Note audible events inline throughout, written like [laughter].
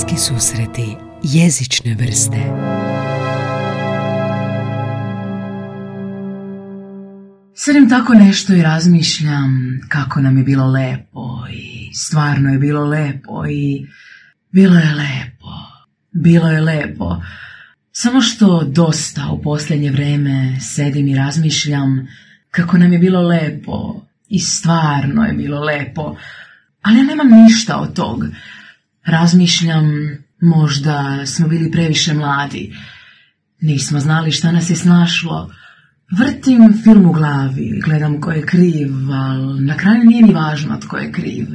Poetski susreti jezične vrste Sredim tako nešto i razmišljam kako nam je bilo lepo i stvarno je bilo lepo i bilo je lepo, bilo je lepo. Samo što dosta u posljednje vrijeme sedim i razmišljam kako nam je bilo lepo i stvarno je bilo lepo, ali ja nemam ništa od tog. Razmišljam, možda smo bili previše mladi. Nismo znali šta nas je snašlo. Vrtim film u glavi, gledam ko je kriv, ali na kraju nije ni važno tko je kriv.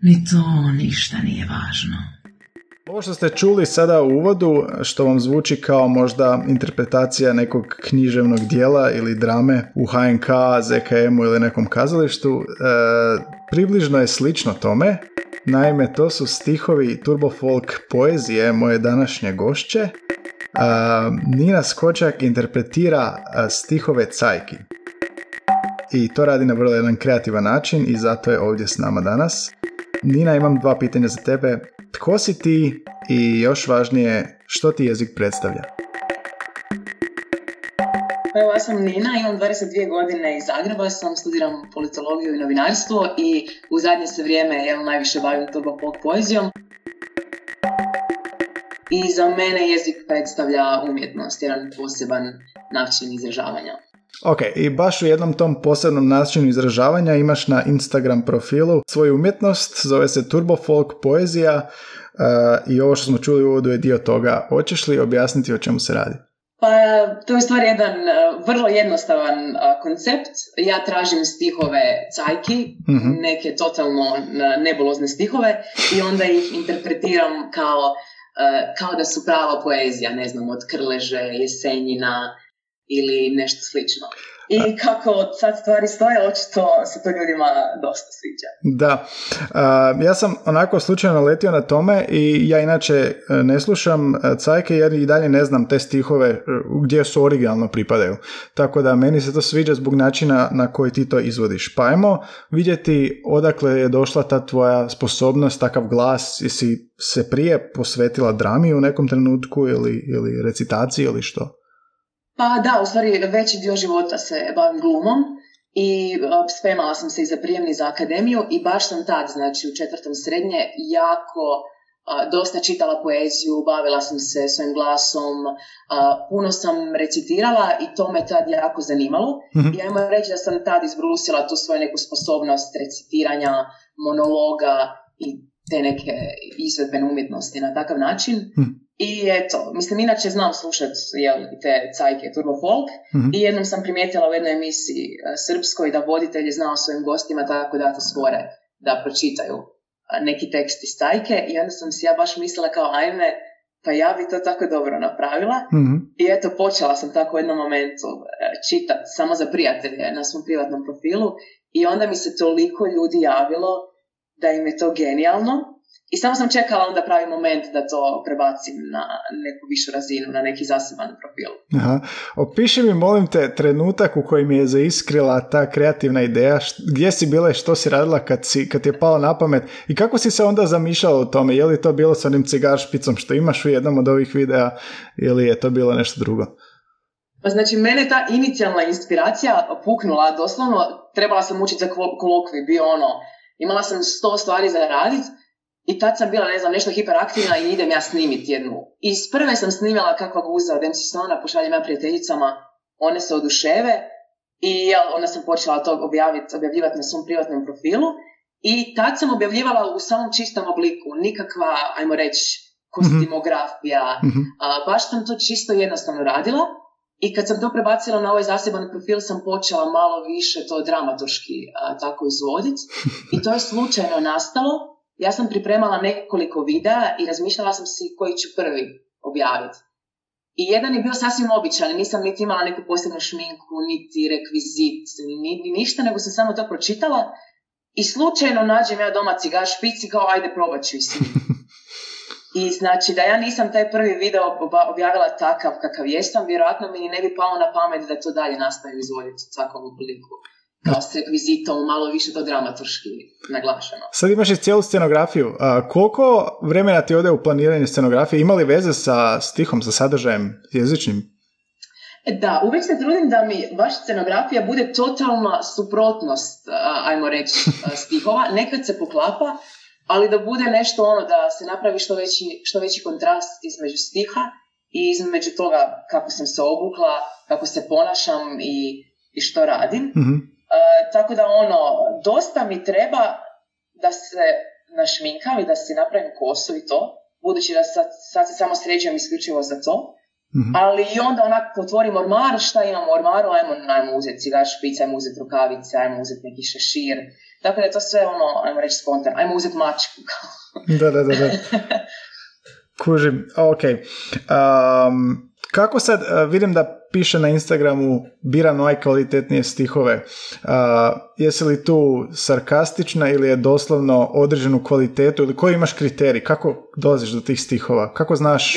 Ni to ništa nije važno. Ovo što ste čuli sada u uvodu, što vam zvuči kao možda interpretacija nekog književnog dijela ili drame u HNK, ZKM-u ili nekom kazalištu, e, približno je slično tome. Naime, to su stihovi turbo folk poezije moje današnje gošće. Nina Skočak interpretira stihove cajki. I to radi na vrlo jedan kreativan način i zato je ovdje s nama danas. Nina, imam dva pitanja za tebe. Tko si ti i još važnije, što ti jezik predstavlja? Evo, ja sam Nina, imam 22 godine iz Zagreba, sam studiram politologiju i novinarstvo i u zadnje se vrijeme jel, najviše bavim turbo pop poezijom. I za mene jezik predstavlja umjetnost, jedan poseban način izražavanja. Ok, i baš u jednom tom posebnom načinu izražavanja imaš na Instagram profilu svoju umjetnost, zove se Turbo Folk Poezija uh, i ovo što smo čuli u uvodu je dio toga. Hoćeš li objasniti o čemu se radi? Pa to je stvar jedan uh, vrlo jednostavan uh, koncept. Ja tražim stihove cajki, mm neke totalno nebulozne stihove i onda ih interpretiram kao, kao da su prava poezija, ne znam, od Krleže, Jesenjina, ili nešto slično. I kako sad stvari stoje, očito se to ljudima dosta sviđa. Da, ja sam onako slučajno letio na tome i ja inače e, ne slušam e, cajke jer i dalje ne znam te stihove e, gdje su originalno pripadaju. Tako da meni se to sviđa zbog načina na koji ti to izvodiš. Pa ajmo vidjeti odakle je došla ta tvoja sposobnost, takav glas, jesi se prije posvetila drami u nekom trenutku ili, ili recitaciji ili što? Pa da, u stvari veći dio života se bavim glumom i spremala sam se i za prijemni za akademiju i baš sam tad, znači u četvrtom srednje, jako dosta čitala poeziju, bavila sam se svojim glasom, puno sam recitirala i to me tad jako zanimalo. Mm-hmm. I ajmo reći da sam tad izbrusila tu svoju neku sposobnost recitiranja, monologa i te neke izvedbene umjetnosti na takav način. Mhm. I eto, mislim, inače znam slušat jel, te cajke Turbo Folk. Mm i jednom sam primijetila u jednoj emisiji uh, srpskoj da voditelj je znao svojim gostima tako da to stvore, da pročitaju neki tekst iz cajke. I onda sam si ja baš mislila kao ajme, pa ja bi to tako dobro napravila. mm I eto, počela sam tako u jednom momentu uh, čitati samo za prijatelje na svom privatnom profilu. I onda mi se toliko ljudi javilo da im je to genijalno i samo sam čekala onda pravi moment da to prebacim na neku višu razinu, na neki zaseban profil. Aha. Opiši mi, molim te, trenutak u kojem je zaiskrila ta kreativna ideja, gdje si bila i što si radila kad, si, kad je palo na pamet i kako si se onda zamišljala o tome? Je li to bilo s onim cigar špicom što imaš u jednom od ovih videa ili je to bilo nešto drugo? Pa znači, mene ta inicijalna inspiracija puknula doslovno, trebala sam učiti za kolokvi, bio ono, imala sam sto stvari za raditi, i tad sam bila, ne znam, nešto hiperaktivna i idem ja snimiti jednu. Iz prve sam snimala kakva guza od MC Sona, pošaljem ja prijateljicama, one se oduševe i ja, onda sam počela to objaviti, objavljivati na svom privatnom profilu i tad sam objavljivala u samom čistom obliku, nikakva, ajmo reći, kostimografija, mm A, baš sam to čisto jednostavno radila i kad sam to prebacila na ovaj zaseban profil sam počela malo više to dramaturški tako izvoditi i to je slučajno nastalo ja sam pripremala nekoliko videa i razmišljala sam si koji ću prvi objaviti. I jedan je bio sasvim običan, nisam niti imala neku posebnu šminku, niti rekvizit, ni, ništa, nego sam samo to pročitala i slučajno nađem ja doma cigar špici kao ajde probat ću i [laughs] I znači da ja nisam taj prvi video objavila takav kakav jesam, vjerojatno mi ne bi palo na pamet da to dalje nastavim izvoditi u takvom obliku. Kao s rekvizitom, malo više to dramaturški naglašeno. Sad imaš i cijelu scenografiju. A, koliko vremena ti ode u planiranje scenografije? Ima li veze sa stihom, sa sadržajem jezičnim? E, Da, uvijek se trudim da mi baš scenografija bude totalna suprotnost, ajmo reći, stihova. Nekad se poklapa, ali da bude nešto ono, da se napravi što veći, što veći kontrast između stiha i između toga kako sam se obukla, kako se ponašam i, i što radim. Mhm. E, tako da ono, dosta mi treba da se našminkam i da si napravim kosu i to, budući da sad, sad se samo sređujem isključivo za to. Mhm. Ali i onda onako otvorim ormar, šta imam u ormaru, ajmo, ajmo uzeti cigar špic, ajmo uzeti rukavice, ajmo uzeti neki šešir. Tako da je to sve ono, ajmo reći spontano, ajmo uzeti mačku. Da, da, da, da. [laughs] Kužim, ok. Um, kako sad, vidim da piše na Instagramu biram najkvalitetnije stihove. Jesi li tu sarkastična ili je doslovno određenu kvalitetu ili koji imaš kriterij? Kako dolaziš do tih stihova? Kako znaš,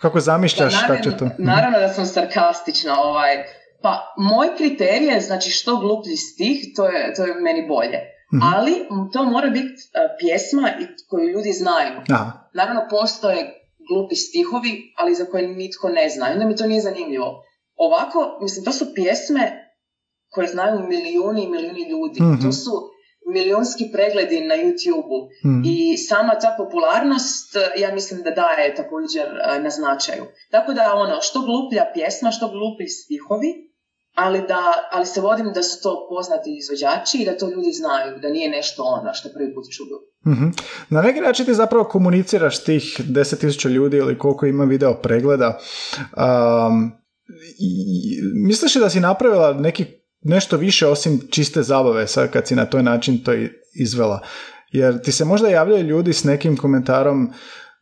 kako zamišljaš Da, kako će to? naravno, naravno da sam sarkastična, ovaj. Pa, moj kriterij je, znači, što gluplji stih, to je, to je meni bolje. Mhm. Ali to mora biti uh, pjesma i koju ljudi znaju. Aha, Naravno, postoje glupi stihovi, ali za koje nitko ne zna. I onda mi to nije zanimljivo. Ovako, mislim, to su pjesme koje znaju milijuni i milijuni ljudi. Mhm. To su milijunski pregledi na YouTube-u. Mhm. I sama ta popularnost, eh, ja mislim da daje također eh, na značaju. Tako da, ono, što gluplja pjesma, što gluplji stihovi, ali, da, ali se vodim da su to poznati izvođači i da to ljudi znaju, da nije nešto ono što prvi put čuju. Mhm. Na neki način ti zapravo komuniciraš tih 10.000 ljudi ili koliko ima video pregleda. Um, i- misliš li da si napravila neki, nešto više osim čiste zabave sad kad si na toj način to izvela? Jer ti se možda javljaju ljudi s nekim komentarom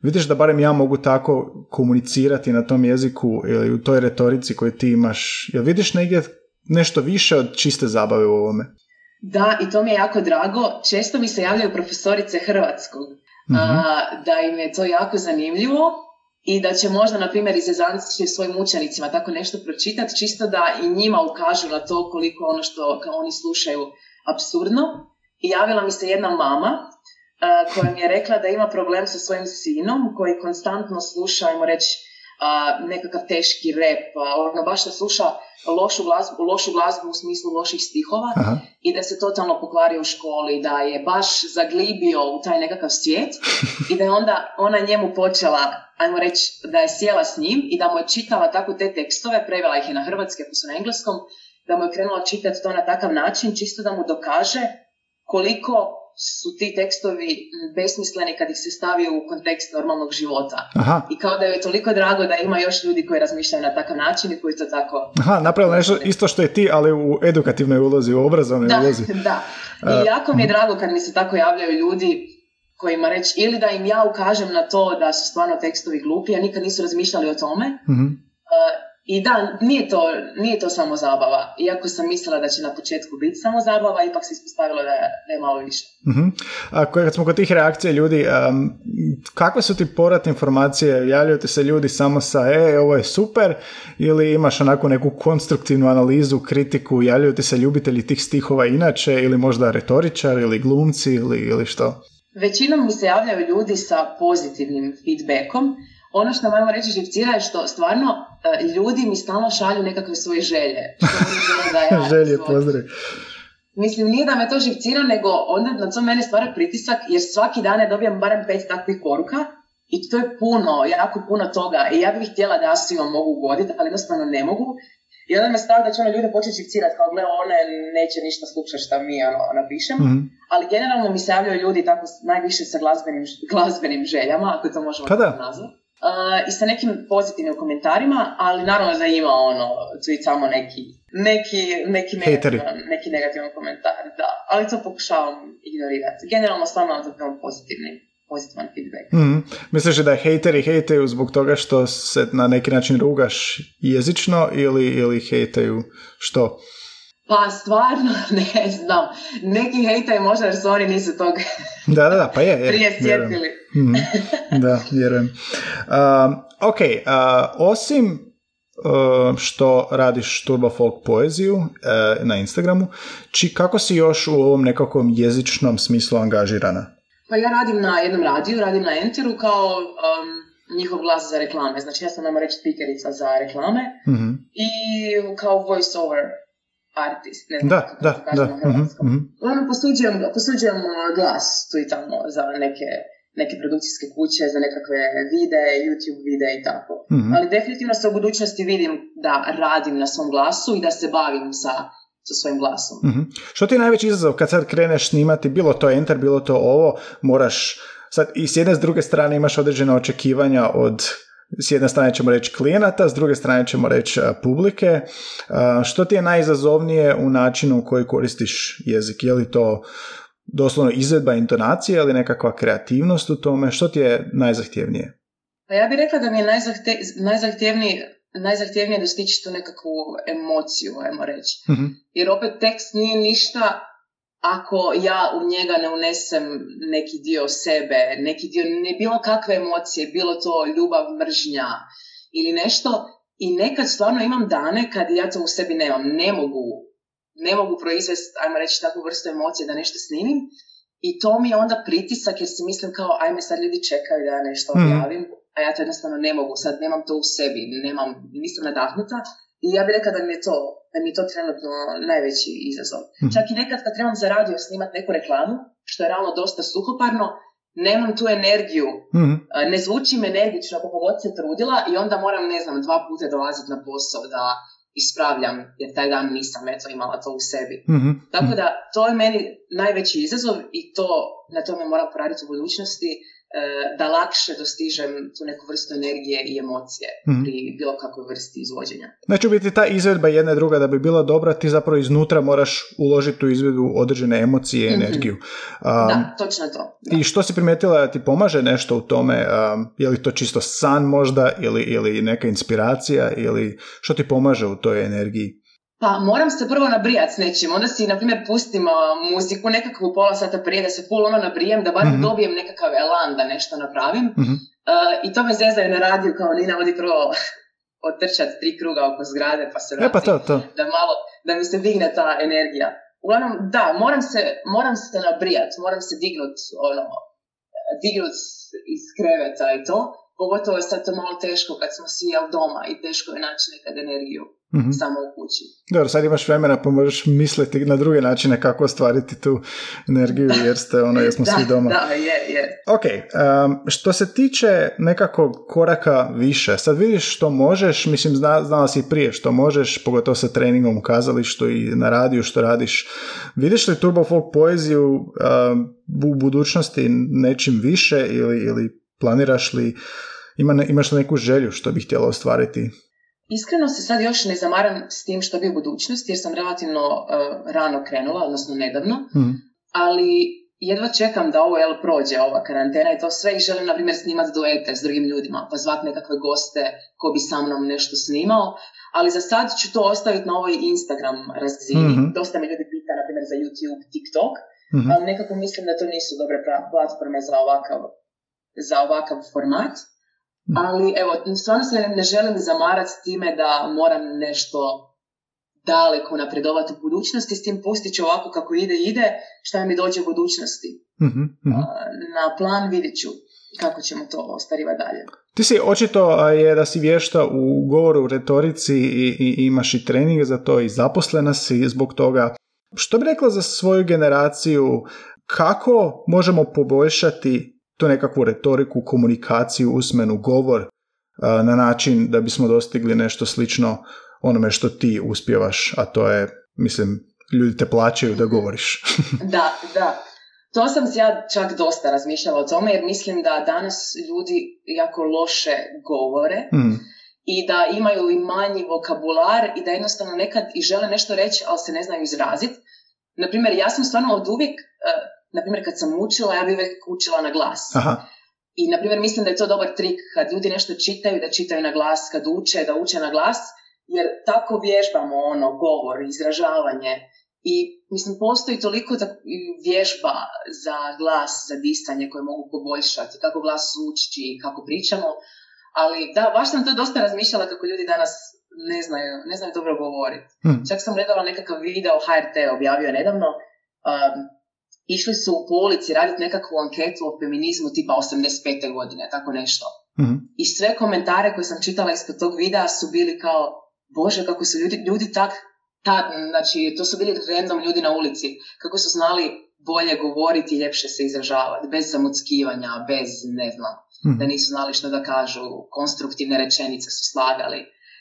vidiš da barem ja mogu tako komunicirati na tom jeziku ili u toj retorici koju ti imaš. Jel vidiš negdje nešto više od čiste zabave u ovome? Da, i to mi je jako drago. Često mi se javljaju profesorice hrvatskog, Mhm. a, da im je to jako zanimljivo i da će možda, na primjer, izazanci svojim učenicima tako nešto pročitati, čisto da i njima ukažu na to koliko ono što kao oni slušaju absurdno. I javila mi se jedna mama koja mi je rekla da ima problem sa svojim sinom koji konstantno sluša, ajmo reći, a, nekakav teški rep, ono baš da sluša lošu glazbu, lošu glazbu u smislu loših stihova Aha. i da se totalno pokvario u školi, da je baš zaglibio u taj nekakav svijet i da je onda ona njemu počela, ajmo reći, da je sjela s njim i da mu je čitala tako te tekstove, prevela ih je na hrvatski, ako su na engleskom, da mu je krenula čitati to na takav način, čisto da mu dokaže koliko su ti tekstovi besmisleni kad ih se stavi u kontekst normalnog života. Aha. I kao da je toliko drago da ima još ljudi koji razmišljaju na takav način i koji to tako Aha, napravila nešto isto što je ti, ali u edukativnoj ulozi, u obrazovnoj Da, ulozi. [laughs] da. I jako mi je drago kad mi se tako javljaju ljudi kojima reći ili da im ja ukažem na to da su stvarno tekstovi glupi, a nikad nisu razmišljali o tome. Mhm. I da, nije to, nije to samo zabava. Iako sam mislila da će na početku biti samo zabava, ipak se ispostavilo da je, da je malo više. Mhm. A kad smo kod tih reakcija ljudi, um, kakve su ti povratne informacije? Javljaju ti se ljudi samo sa e, ovo je super ili imaš onako neku konstruktivnu analizu, kritiku, javljaju ti se ljubitelji tih stihova inače ili možda retoričar ili glumci ili, ili što? Većinom mi se javljaju ljudi sa pozitivnim feedbackom. Ono što nam reći živcira je što stvarno uh, ljudi mi stalno šalju nekakve svoje želje. Što [laughs] da ja Želje, pozdrav. Mislim, nije da me to živcira, nego onda na to mene stvara pritisak, jer svaki dan ja dobijam barem pet takvih poruka i to je puno, jako puno toga. I ja bih htjela da ja svima mogu ugoditi, ali jednostavno ne mogu. I onda me stavlja da će ono ljude početi živcirati, kao gle, one neće ništa slušati šta mi ono, napišemo. Mhm. Ali generalno mi se javljaju ljudi tako najviše sa glazbenim, glazbenim željama, ako to možemo Pa tako nazvati. Uh, I sa nekim pozitivnim komentarima, ali naravno da ima ono, tu i samo neki, neki, neki, negativan, neki negativan komentar, da. Ali to pokušavam ignorirati. Generalno stvarno dobivam pozitivni, pozitivan feedback. Mhm. Misliš li da hejteri hejtaju zbog toga što se na neki način rugaš jezično ili, ili hejtaju što? Pa stvarno [laughs] ne znam. Neki hejtaju možda jer su oni nisu tog [laughs] Da, da, da, pa je. je prije sjetili. Mhm. Da, vjerujem. Um, ok, uh, osim što radiš Turbo Folk poeziju e, na Instagramu. Či kako si još u ovom nekakvom jezičnom smislu angažirana? Pa ja radim na jednom radiju, radim na Enteru kao njihov glas za reklame. Znači ja sam, nama reći, speakerica za reklame mm i kao voice over artist, ne znam da, kako da, kažem da, na hrvatskom. mhm, Uglavnom posuđujem, posuđujem uh, glas tu i tamo za neke, neke produkcijske kuće, za nekakve videe, YouTube videe i tako. mhm. Ali definitivno se u budućnosti vidim da radim na svom glasu i da se bavim sa, sa svojim glasom. Mhm. Što ti je najveći izazov kad sad kreneš snimati, bilo to enter, bilo to ovo, moraš sad i s jedne s druge strane imaš određene očekivanja od s jedne strane ćemo reći klijenata, s druge strane ćemo reći a, publike. A, što ti je najizazovnije u načinu u koji koristiš jezik? Je li to doslovno izvedba intonacije ili nekakva kreativnost u tome? Što ti je najzahtjevnije? Pa ja bih rekla da mi je najzahte, najzahtjevniji najzahtjevnije dostići tu nekakvu emociju, ajmo reći. Mhm, Jer opet tekst nije ništa ako ja u njega ne unesem neki dio sebe, neki dio, ne bilo kakve emocije, bilo to ljubav, mržnja ili nešto. I nekad stvarno imam dane kad ja to u sebi nemam. Ne mogu, ne mogu proizvesti, ajmo reći, takvu vrstu emocije da nešto snimim. I to mi je onda pritisak jer si mislim kao, ajme sad ljudi čekaju da ja nešto Mhm. objavim, a ja to jednostavno ne mogu, sad nemam to u sebi, nemam, nisam nadahnuta. I ja bih rekla da mi je to, da mi je to trenutno najveći izazov. Mhm. Čak i nekad kad trebam za radio snimati neku reklamu, što je realno dosta suhoparno, nemam tu energiju, mhm, a, ne zvučim energično kako god se trudila i onda moram, ne znam, dva puta dolaziti na posao da ispravljam, jer taj dan nisam eto imala to u sebi. mhm, Tako da to je meni najveći izazov i to na tome moram poraditi u budućnosti da lakše dostižem tu neku vrstu energije i emocije Mhm. pri bilo kakvoj vrsti izvođenja. Znači u biti ta izvedba jedna i druga da bi bila dobra, ti zapravo iznutra moraš uložiti u izvedbu određene emocije i Mhm. energiju. Um, Da, točno to. Da. I što si primijetila da ti pomaže nešto u tome? Um, je li to čisto san možda ili, ili neka inspiracija ili što ti pomaže u toj energiji? Pa moram se prvo nabrijati s nečim, onda si, na primjer, pustim a, muziku nekakvu pola sata prije da se full ono nabrijem, da barem Mhm. dobijem nekakav elan da nešto napravim. Mhm. A, I to me zezaju na radiju kao Nina, odi prvo [laughs] otrčati tri kruga oko zgrade pa se E pa vrati. to, to. da malo, da mi se digne ta energija. Uglavnom, da, moram se, moram se nabrijat, moram se dignut, ono, dignut iz kreveta i to. Pogotovo je sad to malo teško kad smo svi jel doma i teško je naći nekad energiju Mhm. samo u kući. Dobro, sad imaš vremena pa možeš misliti na druge načine kako ostvariti tu energiju jer ste ono, jer smo [laughs] da, svi doma. Da, je, je. Ok, um, što se tiče nekakvog koraka više, sad vidiš što možeš, mislim zna, znala si prije što možeš, pogotovo sa treningom u kazalištu i na radiju što radiš. Vidiš li Turbo Folk poeziju um, u budućnosti nečim više ili, ili planiraš li, ima, imaš li neku želju što bi htjela ostvariti? Iskreno se sad još ne zamaram s tim što bi u budućnosti, jer sam relativno uh, rano krenula, odnosno nedavno, Mhm. ali jedva čekam da ovo jel prođe, ova karantena i to sve i želim, na primjer, snimati duete s drugim ljudima, pa zvat nekakve goste ko bi sa mnom nešto snimao, ali za sad ću to ostaviti na ovoj Instagram razini. Mhm. Dosta me ljudi pita, na primjer, za YouTube, TikTok, Mhm. ali nekako mislim da to nisu dobre platforme za ovakav, za ovakav format. Ali evo, stvarno se ne želim zamarati s time da moram nešto daleko napredovati u budućnosti, s tim pustit ću ovako kako ide, ide, šta mi dođe u budućnosti. Mhm, mhm. A, Na plan vidjet ću kako ćemo to ostarivati dalje. Ti si očito je da si vješta u govoru, u retorici i, i imaš i treninge za to i zaposlena si zbog toga. Što bi rekla za svoju generaciju, kako možemo poboljšati tu nekakvu retoriku, komunikaciju, usmenu, govor na način da bismo dostigli nešto slično onome što ti uspjevaš, a to je, mislim, ljudi te plaćaju da govoriš. [laughs] Da, da. To sam ja čak dosta razmišljala o tome jer mislim da danas ljudi jako loše govore Mhm, i da imaju i manji vokabular i da jednostavno nekad i žele nešto reći, ali se ne znaju izraziti. Naprimjer, ja sam stvarno od uvijek, uh, naprimjer kad sam učila, ja bih uvijek učila na glas. Aha, I, na primjer, mislim da je to dobar trik kad ljudi nešto čitaju, da čitaju na glas, kad uče, da uče na glas, jer tako vježbamo ono, govor, izražavanje. I, mislim, postoji toliko da, vježba za glas, za disanje koje mogu poboljšati, kako glas zvuči, kako pričamo. Ali da, baš sam to dosta razmišljala kako ljudi danas ne znaju, ne znaju dobro govoriti. Mhm. Čak sam gledala nekakav video HRT objavio nedavno. Um, išli su po ulici raditi nekakvu anketu o feminizmu tipa 85. godine, tako nešto. Mhm. I sve komentare koje sam čitala ispod tog videa su bili kao, bože, kako su ljudi, ljudi tak, ta, znači, to su bili random ljudi na ulici, kako su znali bolje govoriti i ljepše se izražavati, bez zamuckivanja, bez, ne znam, Mhm. da nisu znali što da kažu, konstruktivne rečenice su slagali.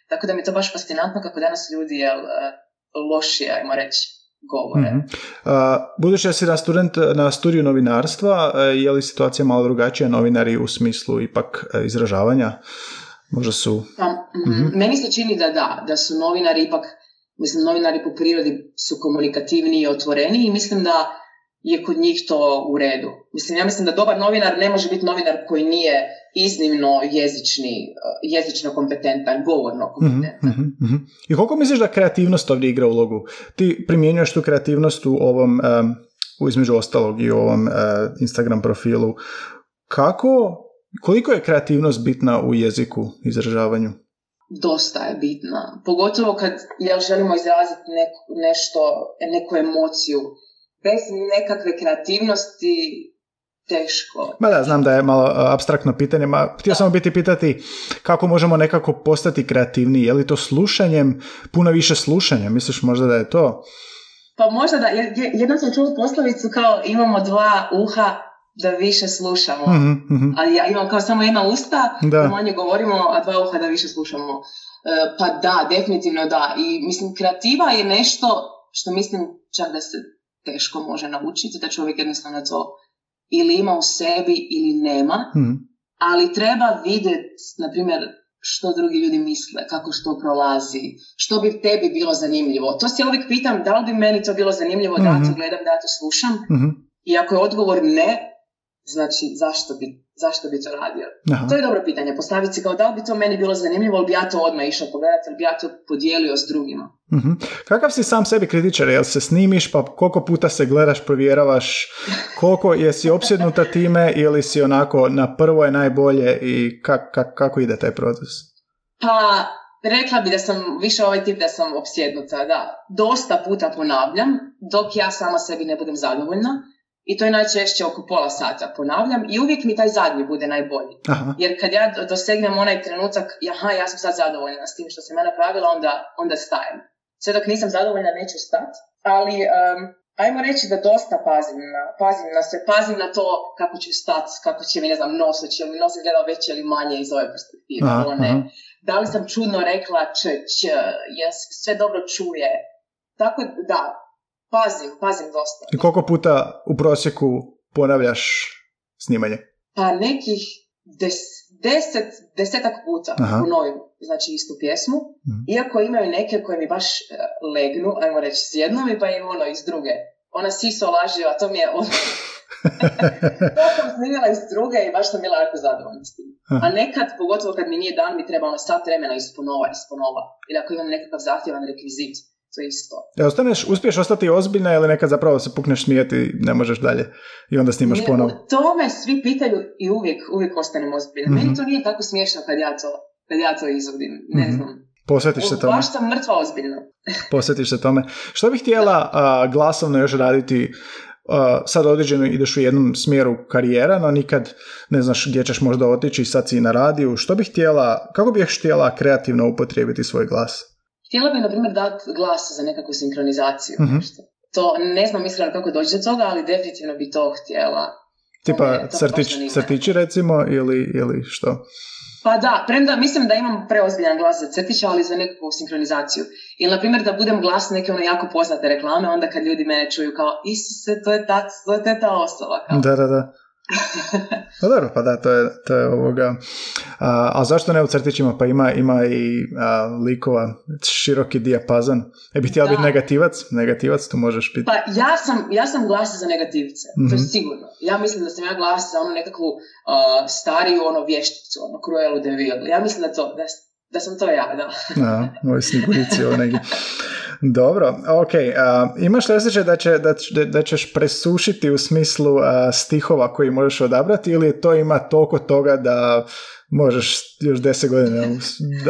Tako da mi je to baš fascinantno kako danas ljudi, jel, eh, lošije, ajmo reći, govore. Mhm. A, budući da si na, student, na studiju novinarstva, e, je li situacija malo drugačija novinari u smislu ipak e, izražavanja? Možda su... Pa, mhm, Mhm. Meni se čini da da, da su novinari ipak, mislim, novinari po prirodi su komunikativniji i otvoreniji i mislim da je kod njih to u redu. Mislim, ja mislim da dobar novinar ne može biti novinar koji nije iznimno jezični, eh, jezično kompetentan, govorno Mhm, kompetentan. mhm, mhm. I koliko misliš da kreativnost ovdje igra ulogu? Ti primjenjuješ tu kreativnost u ovom, em, u između ostalog i u ovom e, Instagram profilu. Kako, koliko je kreativnost bitna u jeziku, izražavanju? Dosta je bitna. Pogotovo kad jel, želimo izraziti neku, nešto, neku emociju. Bez nekakve kreativnosti teško. Ma da, znam da je malo a, abstraktno pitanje, ma htio sam biti pitati kako možemo nekako postati kreativniji, je li to slušanjem, puno više slušanja, misliš možda da je to? Pa možda da, jednom sam čula poslovicu kao imamo dva uha da više slušamo. Mhm, mhm. Ali ja imam kao samo jedna usta Da. da manje govorimo, a dva uha da više slušamo. E, pa da, definitivno da. I mislim, kreativa je nešto što mislim čak da se teško može naučiti, da čovjek jednostavno to ili ima u sebi ili nema, Mhm. ali treba vidjeti, na primjer, što drugi ljudi misle, kako što prolazi, što bi tebi bilo zanimljivo. To se uvijek pitam, da li bi meni to bilo zanimljivo da ja Mhm. to gledam, da to slušam, Mhm. i ako je odgovor ne, znači zašto bi, zašto bi to radio? Aha. To je dobro pitanje, postaviti si kao da li bi to meni bilo zanimljivo, ili bi ja to odmah išao pogledati, ili bi ja to podijelio s drugima. Mhm. Kakav si sam sebi kritičar? Jel se snimiš pa koliko puta se gledaš, provjeravaš, koliko jesi opsjednuta time ili si onako na prvo je najbolje i kak, kak- kako ide taj proces? Pa, rekla bi da sam više ovaj tip da sam opsjednuta, da. Dosta puta ponavljam, dok ja sama sebi ne budem zadovoljna. I to je najčešće oko pola sata ponavljam i uvijek mi taj zadnji bude najbolji. Aha. Jer kad ja do- dosegnem onaj trenutak, aha, ja sam sad zadovoljna s tim što sam ja napravila, onda, onda stajem. Sve dok nisam zadovoljna neću stat, ali um, ajmo reći da dosta pazim na, pazim na sve, pazim na to kako ću stat, kako će mi, ne znam, nos, će mi nos izgledao veće ili manje iz ove perspektive, Aha, ne. aha. Da li sam čudno rekla č, č, jes sve dobro čuje. Tako da, pazim, pazim dosta. I koliko puta u prosjeku ponavljaš snimanje? Pa nekih des, deset, desetak puta Aha. ponovim, znači istu pjesmu, Mhm. iako imaju neke koje mi baš e, legnu, ajmo reći s jednom i pa im ono iz druge. Ona siso lažljiva, to mi je ono... [laughs] to sam snimila iz druge i baš sam bila jako zadovoljna s tim. A nekad, pogotovo kad mi nije dan, mi treba ono sat vremena isponova, isponova. Ili ako imam nekakav zahtjevan rekvizit, to isto. E, ostaneš, uspiješ ostati ozbiljna ili nekad zapravo se pukneš smijeti i ne možeš dalje i onda snimaš ponovo? To me svi pitaju i uvijek, uvijek ostanem ozbiljna. Mhm. Meni to nije tako smiješno kad ja to, kad ja to izvodim. Ne Mhm. znam. Posvetiš se tome? Baš sam mrtva ozbiljna. [laughs] posvetiš se tome. Što bih htjela a, glasovno još raditi a, sad određeno ideš u jednom smjeru karijera, no nikad ne znaš gdje ćeš možda otići, sad si na radiju. Što bih htjela, kako bih htjela kreativno upotrijebiti svoj glas? Htjela bi, na primjer, dati glas za nekakvu sinkronizaciju. Mhm. nešto. To ne znam iskreno kako doći do toga, ali definitivno bi to htjela. To Tipa to crtić, zanima. crtići recimo ili, ili što? Pa da, premda mislim da imam preozbiljan glas za crtić, ali za nekakvu sinkronizaciju. Ili, na primjer, da budem glas neke ono jako poznate reklame, onda kad ljudi mene čuju kao Isuse, to je ta, to je ta osoba. Kao. Da, da, da. Pa dobro, pa da, to je, to je ovoga. A, a zašto ne u crtićima? Pa ima, ima i a, likova, široki dijapazan. E bih htjela biti negativac? Negativac, tu možeš biti. Pa ja sam, ja sam glas za negativce, to je Mhm. sigurno. Ja mislim da sam ja glas za onu nekakvu uh, stariju ono vješticu, ono Cruella de Vil. Ja mislim da, to, da, da sam to ja, da. Da, moji snigurici ovo. [laughs] [laughs] Dobro, ok. imaš li osjećaj da, će, da, da ćeš presušiti u smislu stihova koji možeš odabrati ili to ima toliko toga da možeš još deset godina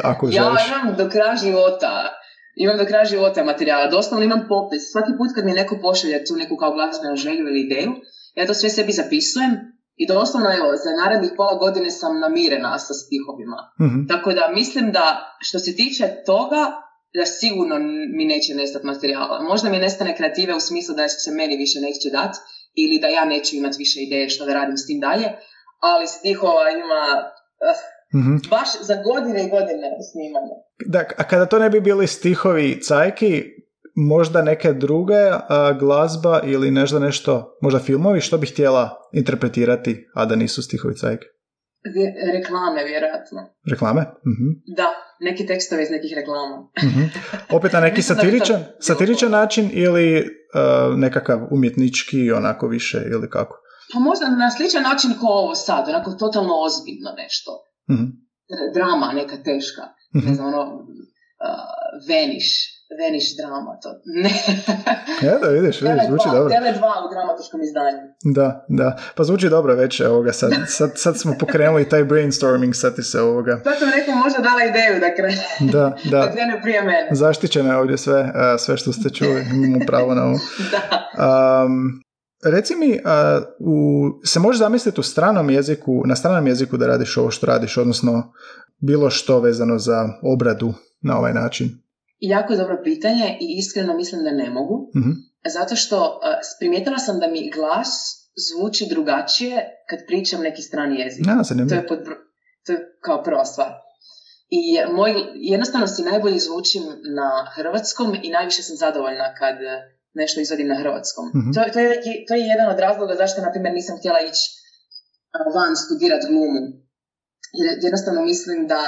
ako želiš? Ja imam do kraja života imam do kraja života materijala. Doslovno imam popis. Svaki put kad mi neko pošalje tu neku kao glazbenu želju ili ideju, ja to sve sebi zapisujem i doslovno evo, za narednih pola godine sam namirena sa stihovima. mm Tako da mislim da što se tiče toga, da sigurno mi neće nestati materijala. Možda mi nestane kreative u smislu da se meni više neće dati ili da ja neću imati više ideje što da radim s tim dalje, ali stihova ima uh, baš za godine i godine snimanja. Da, a kada to ne bi bili stihovi cajki, možda neke druge glazba ili nešto, nešto, možda filmovi, što bi htjela interpretirati, a da nisu stihovi cajke? Reklame, vjerojatno. Reklame? uh Da, neki tekstovi iz nekih reklama. uh Opet na neki satiričan, satiričan način ili uh, nekakav umjetnički, onako više, ili kako? Pa možda na sličan način kao ovo sad, onako totalno ozbiljno nešto. uh Drama neka teška. Ne znam, ono, uh, Veniš, Veniš drama, to ne. ja [laughs] da vidiš, vidiš, zvuči dobro. Tele2 u dramatičkom izdanju. Da, da. Pa zvuči dobro već, ovoga, sad, sad, sad smo pokrenuli taj brainstorming, sad ti se ovoga. Sad sam nekom možda dala ideju da krene. [laughs] Da, da. da krene prije mene. Zaštićeno je ovdje sve, sve što ste čuli, imamo pravo na ovo. [laughs] da. Um, Reci mi, uh, u, se može zamisliti u stranom jeziku, na stranom jeziku da radiš ovo što radiš, odnosno bilo što vezano za obradu na ovaj način? Jako dobro pitanje i iskreno mislim da ne mogu. mm Zato što uh, primijetila sam da mi glas zvuči drugačije kad pričam neki strani jezik. Ja, to, je pod, to je kao prva stvar. I moj, jednostavno si najbolje zvučim na hrvatskom i najviše sam zadovoljna kad nešto izvodim na hrvatskom. mm To, to, je, to je jedan od razloga zašto, na primjer, nisam htjela ići van studirati glumu. Jer jednostavno mislim da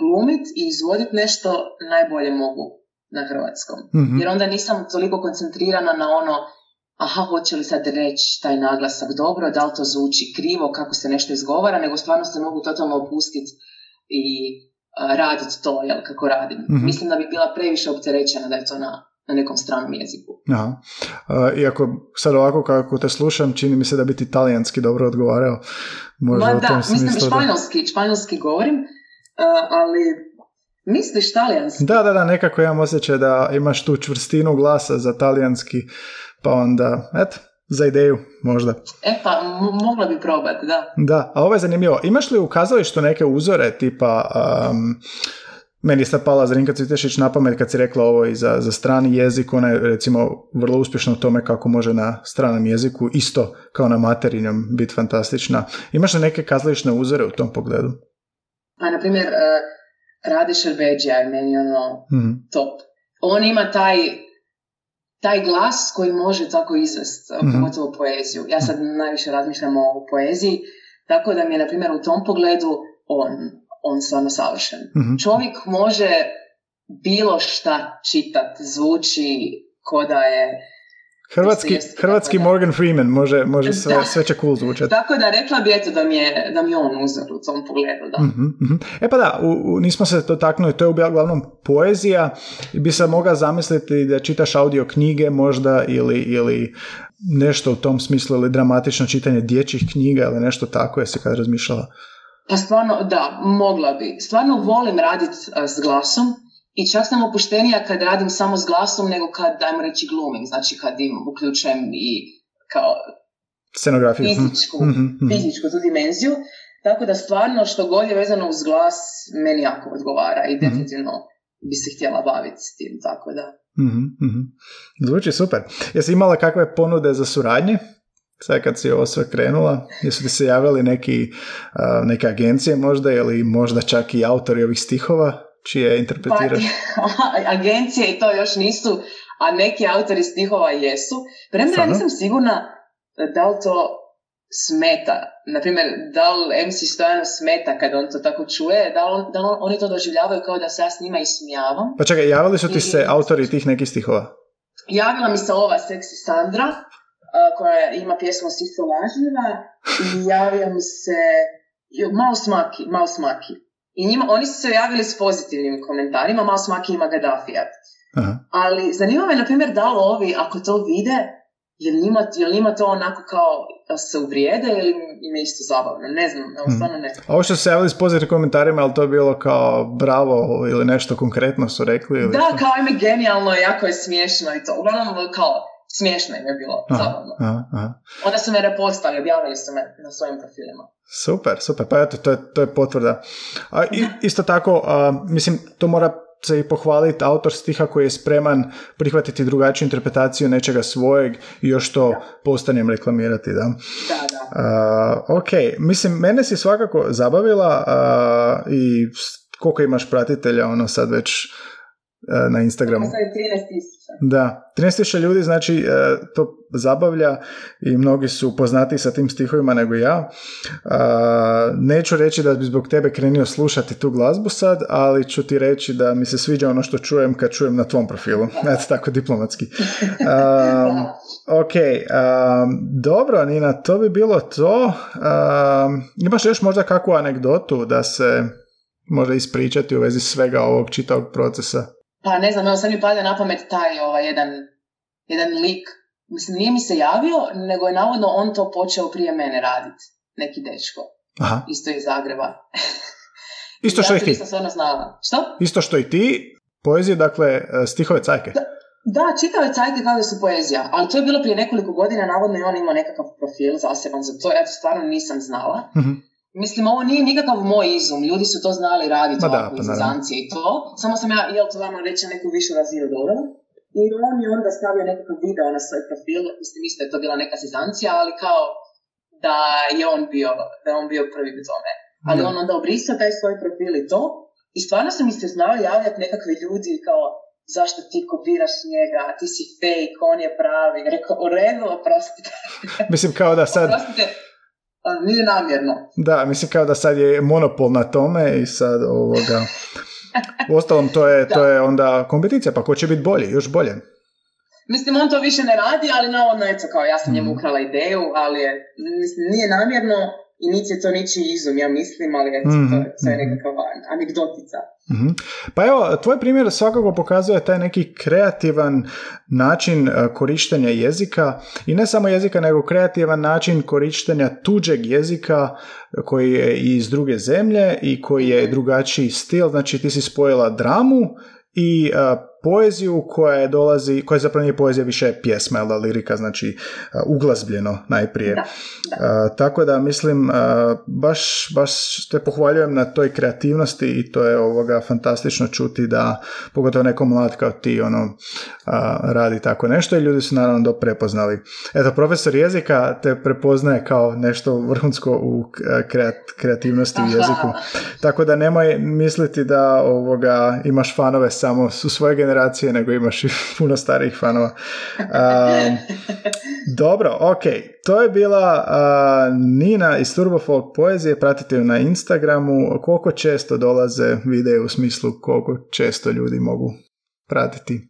glumit i izvodit nešto najbolje mogu na hrvatskom. mm Jer onda nisam toliko koncentrirana na ono aha, hoće li sad reći taj naglasak dobro, da li to zvuči krivo, kako se nešto izgovara, nego stvarno se mogu totalno opustiti i raditi to, jel, kako radim. mm Mislim da bi bila previše opterećena da je to na, na nekom stranom jeziku. Aha. iako sad ovako kako te slušam, čini mi se da bi ti talijanski dobro odgovarao. Možda Ma da, mislim španjolski, španjolski govorim, ali misliš talijanski? Da, da, da, nekako imam osjećaj da imaš tu čvrstinu glasa za talijanski, pa onda, eto, za ideju možda. E pa, mogla bi probati, da. Da, a ovo je zanimljivo. Imaš li u kazalištu neke uzore tipa... Um, meni je sad pala Zrinka Cvitešić na pamet kad si rekla ovo i za, za strani jezik, ona je recimo vrlo uspješna u tome kako može na stranom jeziku isto kao na materinjom biti fantastična. Imaš li neke kazališne uzore u tom pogledu? Pa, na primjer, uh, Rade Šerbeđija je meni ono mm top. On ima taj, taj glas koji može tako izvest, mm-hmm. pogotovo poeziju. Ja sad najviše razmišljam o poeziji, tako da mi je, na primjer, u tom pogledu on, on stvarno savršen. mm Čovjek može bilo šta čitat, zvuči ko da je Hrvatski, hrvatski Morgan Freeman može, može sve, sve će cool zvučati. Tako da rekla bi eto da mi je, da mi on uzor u tom pogledu. Da. uh E pa da, u, nismo se dotaknuli, to je uglavnom poezija. Bi se mogla zamisliti da čitaš audio knjige možda ili, ili nešto u tom smislu ili dramatično čitanje dječjih knjiga ili nešto tako, jesi kad razmišljala? Pa stvarno, da, mogla bi. Stvarno volim raditi s glasom i čak sam opuštenija kad radim samo s glasom nego kad, dajmo reći, glumim. Znači kad im uključujem i kao scenografiju. Fizičku, mm-hmm. fizičku tu dimenziju. Tako da stvarno što god je vezano uz glas meni jako odgovara i mhm. definitivno bi se htjela baviti s tim, tako da. Mm-hmm. Zvuči super. Jesi imala kakve ponude za suradnje? Sad kad si ovo sve krenula, jesu ti se javili neki, neke agencije možda ili možda čak i autori ovih stihova? Čije interpretiraš? Pa, [laughs] agencije i to još nisu, a neki autori stihova jesu. Premda ja nisam sigurna da li to smeta. Naprimjer, da li MC Stojano smeta kad on to tako čuje, da li, da li oni to doživljavaju kao da se ja s njima ismijavam. Pa čekaj, javili su ti se autori tih nekih stihova? Javila mi se ova Seksi Sandra, koja ima pjesmu Sisto lažljiva i javio mi se malo smaki, malo smaki. I njima, oni su se javili s pozitivnim komentarima, malo smaki ima Gaddafija. Ali zanima me, na primjer, da li ovi, ako to vide, je li njima, je njima to onako kao da se uvrijede ili im je isto zabavno? Ne znam, evo, stvarno ne. Ovo što se javili s pozitivnim komentarima, ali to je bilo kao bravo ili nešto konkretno su rekli? Ili da, kao im genijalno, jako je smiješno i to. Uglavnom, kao, smiješno im je bilo, aha, zabavno. Aha, aha. Onda su me repostali, objavili su me na svojim profilima. Super, super, pa eto, to je, to je potvrda. A, isto tako, a, mislim, to mora se i pohvaliti autor stiha koji je spreman prihvatiti drugačiju interpretaciju nečega svojeg i još to da. postanem reklamirati, da? Da, da. Uh, ok, mislim, mene si svakako zabavila uh, i koliko imaš pratitelja, ono sad već na Instagramu? Sad je 13 da, 13.000 ljudi znači e, to zabavlja i mnogi su poznati sa tim stihovima nego ja. neću reći da bi zbog tebe krenio slušati tu glazbu sad, ali ću ti reći da mi se sviđa ono što čujem kad čujem na tvom profilu. [laughs] Eto tako diplomatski. [laughs] ok, dobro Nina, to bi bilo to. imaš još možda kakvu anegdotu da se može ispričati u vezi svega ovog čitavog procesa? Pa ne znam, evo sad mi pada na pamet taj ovaj, jedan, jedan lik. Mislim, nije mi se javio, nego je navodno on to počeo prije mene raditi. Neki dečko. Aha. Isto iz Zagreba. [laughs] Isto što i ti. stvarno znala. Što? Isto što i ti. Poezije, dakle, e, stihove cajke. Da, da čitave cajke kao da su poezija. Ali to je bilo prije nekoliko godina, navodno i on imao nekakav profil zaseban za to. Ja to stvarno nisam znala. uh Mislim, ovo nije nikakav moj izum, ljudi su to znali raditi ovako pa i to, samo sam ja, jel to vama reći, neku višu razinu dovela. I on je onda stavio nekakav video na svoj profil, mislim, isto je to bila neka sezancija, ali kao da je on bio, da je on bio prvi u tome. Ali on onda obrisao taj svoj profil i to, i stvarno su mi se znali javljati nekakvi ljudi kao, zašto ti kopiraš njega, ti si fake, on je pravi. Rekao, u redu, oprostite. Mislim kao da sad... oprostite, nije namjerno. Da, mislim kao da sad je monopol na tome i sad ovoga... Uostalom, to je, to je onda kompeticija, pa ko će biti bolji, još bolje. Mislim, on to više ne radi, ali navodno, eto, kao ja sam njemu mhm. ukrala ideju, ali je, mislim, nije namjerno, i niti je to ničiji izum, ja mislim, ali eto, mm-hmm. to, je, to je mhm, mhm. nekakva anegdotica. Mm-hmm. Pa evo, tvoj primjer svakako pokazuje taj neki kreativan način e, korištenja jezika i ne samo jezika, nego kreativan način korištenja tuđeg jezika koji je iz druge zemlje i koji je drugačiji stil. Znači, ti si spojila dramu i uh, poeziju koja je dolazi, koja zapravo nije poezija više pjesma, ali lirika, znači uh, uglazbljeno najprije. Da, da. tako da mislim, baš, baš te pohvaljujem na toj kreativnosti i to je ovoga fantastično čuti da pogotovo neko mlad kao ti ono radi tako nešto i ljudi su naravno do prepoznali. Eto, profesor jezika te prepoznaje kao nešto vrhunsko u kreativnosti u jeziku. [laughs] Tako da nemoj misliti da ovoga imaš fanove samo u svoje generacije, nego imaš i [laughs] puno starijih fanova. [laughs] dobro, ok. To je bila Nina iz Turbofolk poezije. Pratite ju na Instagramu. Koliko često dolaze videe u smislu koliko često ljudi mogu pratiti?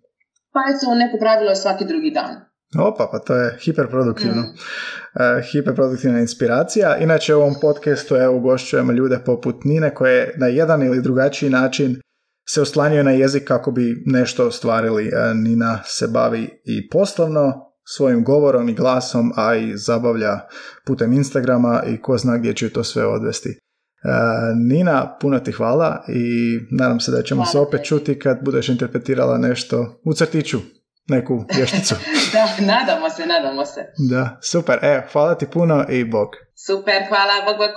Pa eto, neko pravilo je svaki drugi dan. Opa, pa to je hiperproduktivno. Mm. Uh, hiperproduktivna inspiracija. Inače u ovom podcastu evo ugošćujemo ljude poput Nine koje na jedan ili drugačiji način se oslanjaju na jezik kako bi nešto ostvarili. E, Nina se bavi i poslovno svojim govorom i glasom, a i zabavlja putem Instagrama i ko zna gdje će to sve odvesti. E, Nina, puno ti hvala i nadam se da ćemo se opet čuti kad budeš interpretirala nešto u crtiću, neku vješticu. [laughs] da, nadamo se, nadamo se. Da, super. Evo, hvala ti puno i bog. Super, hvala, bog, bog.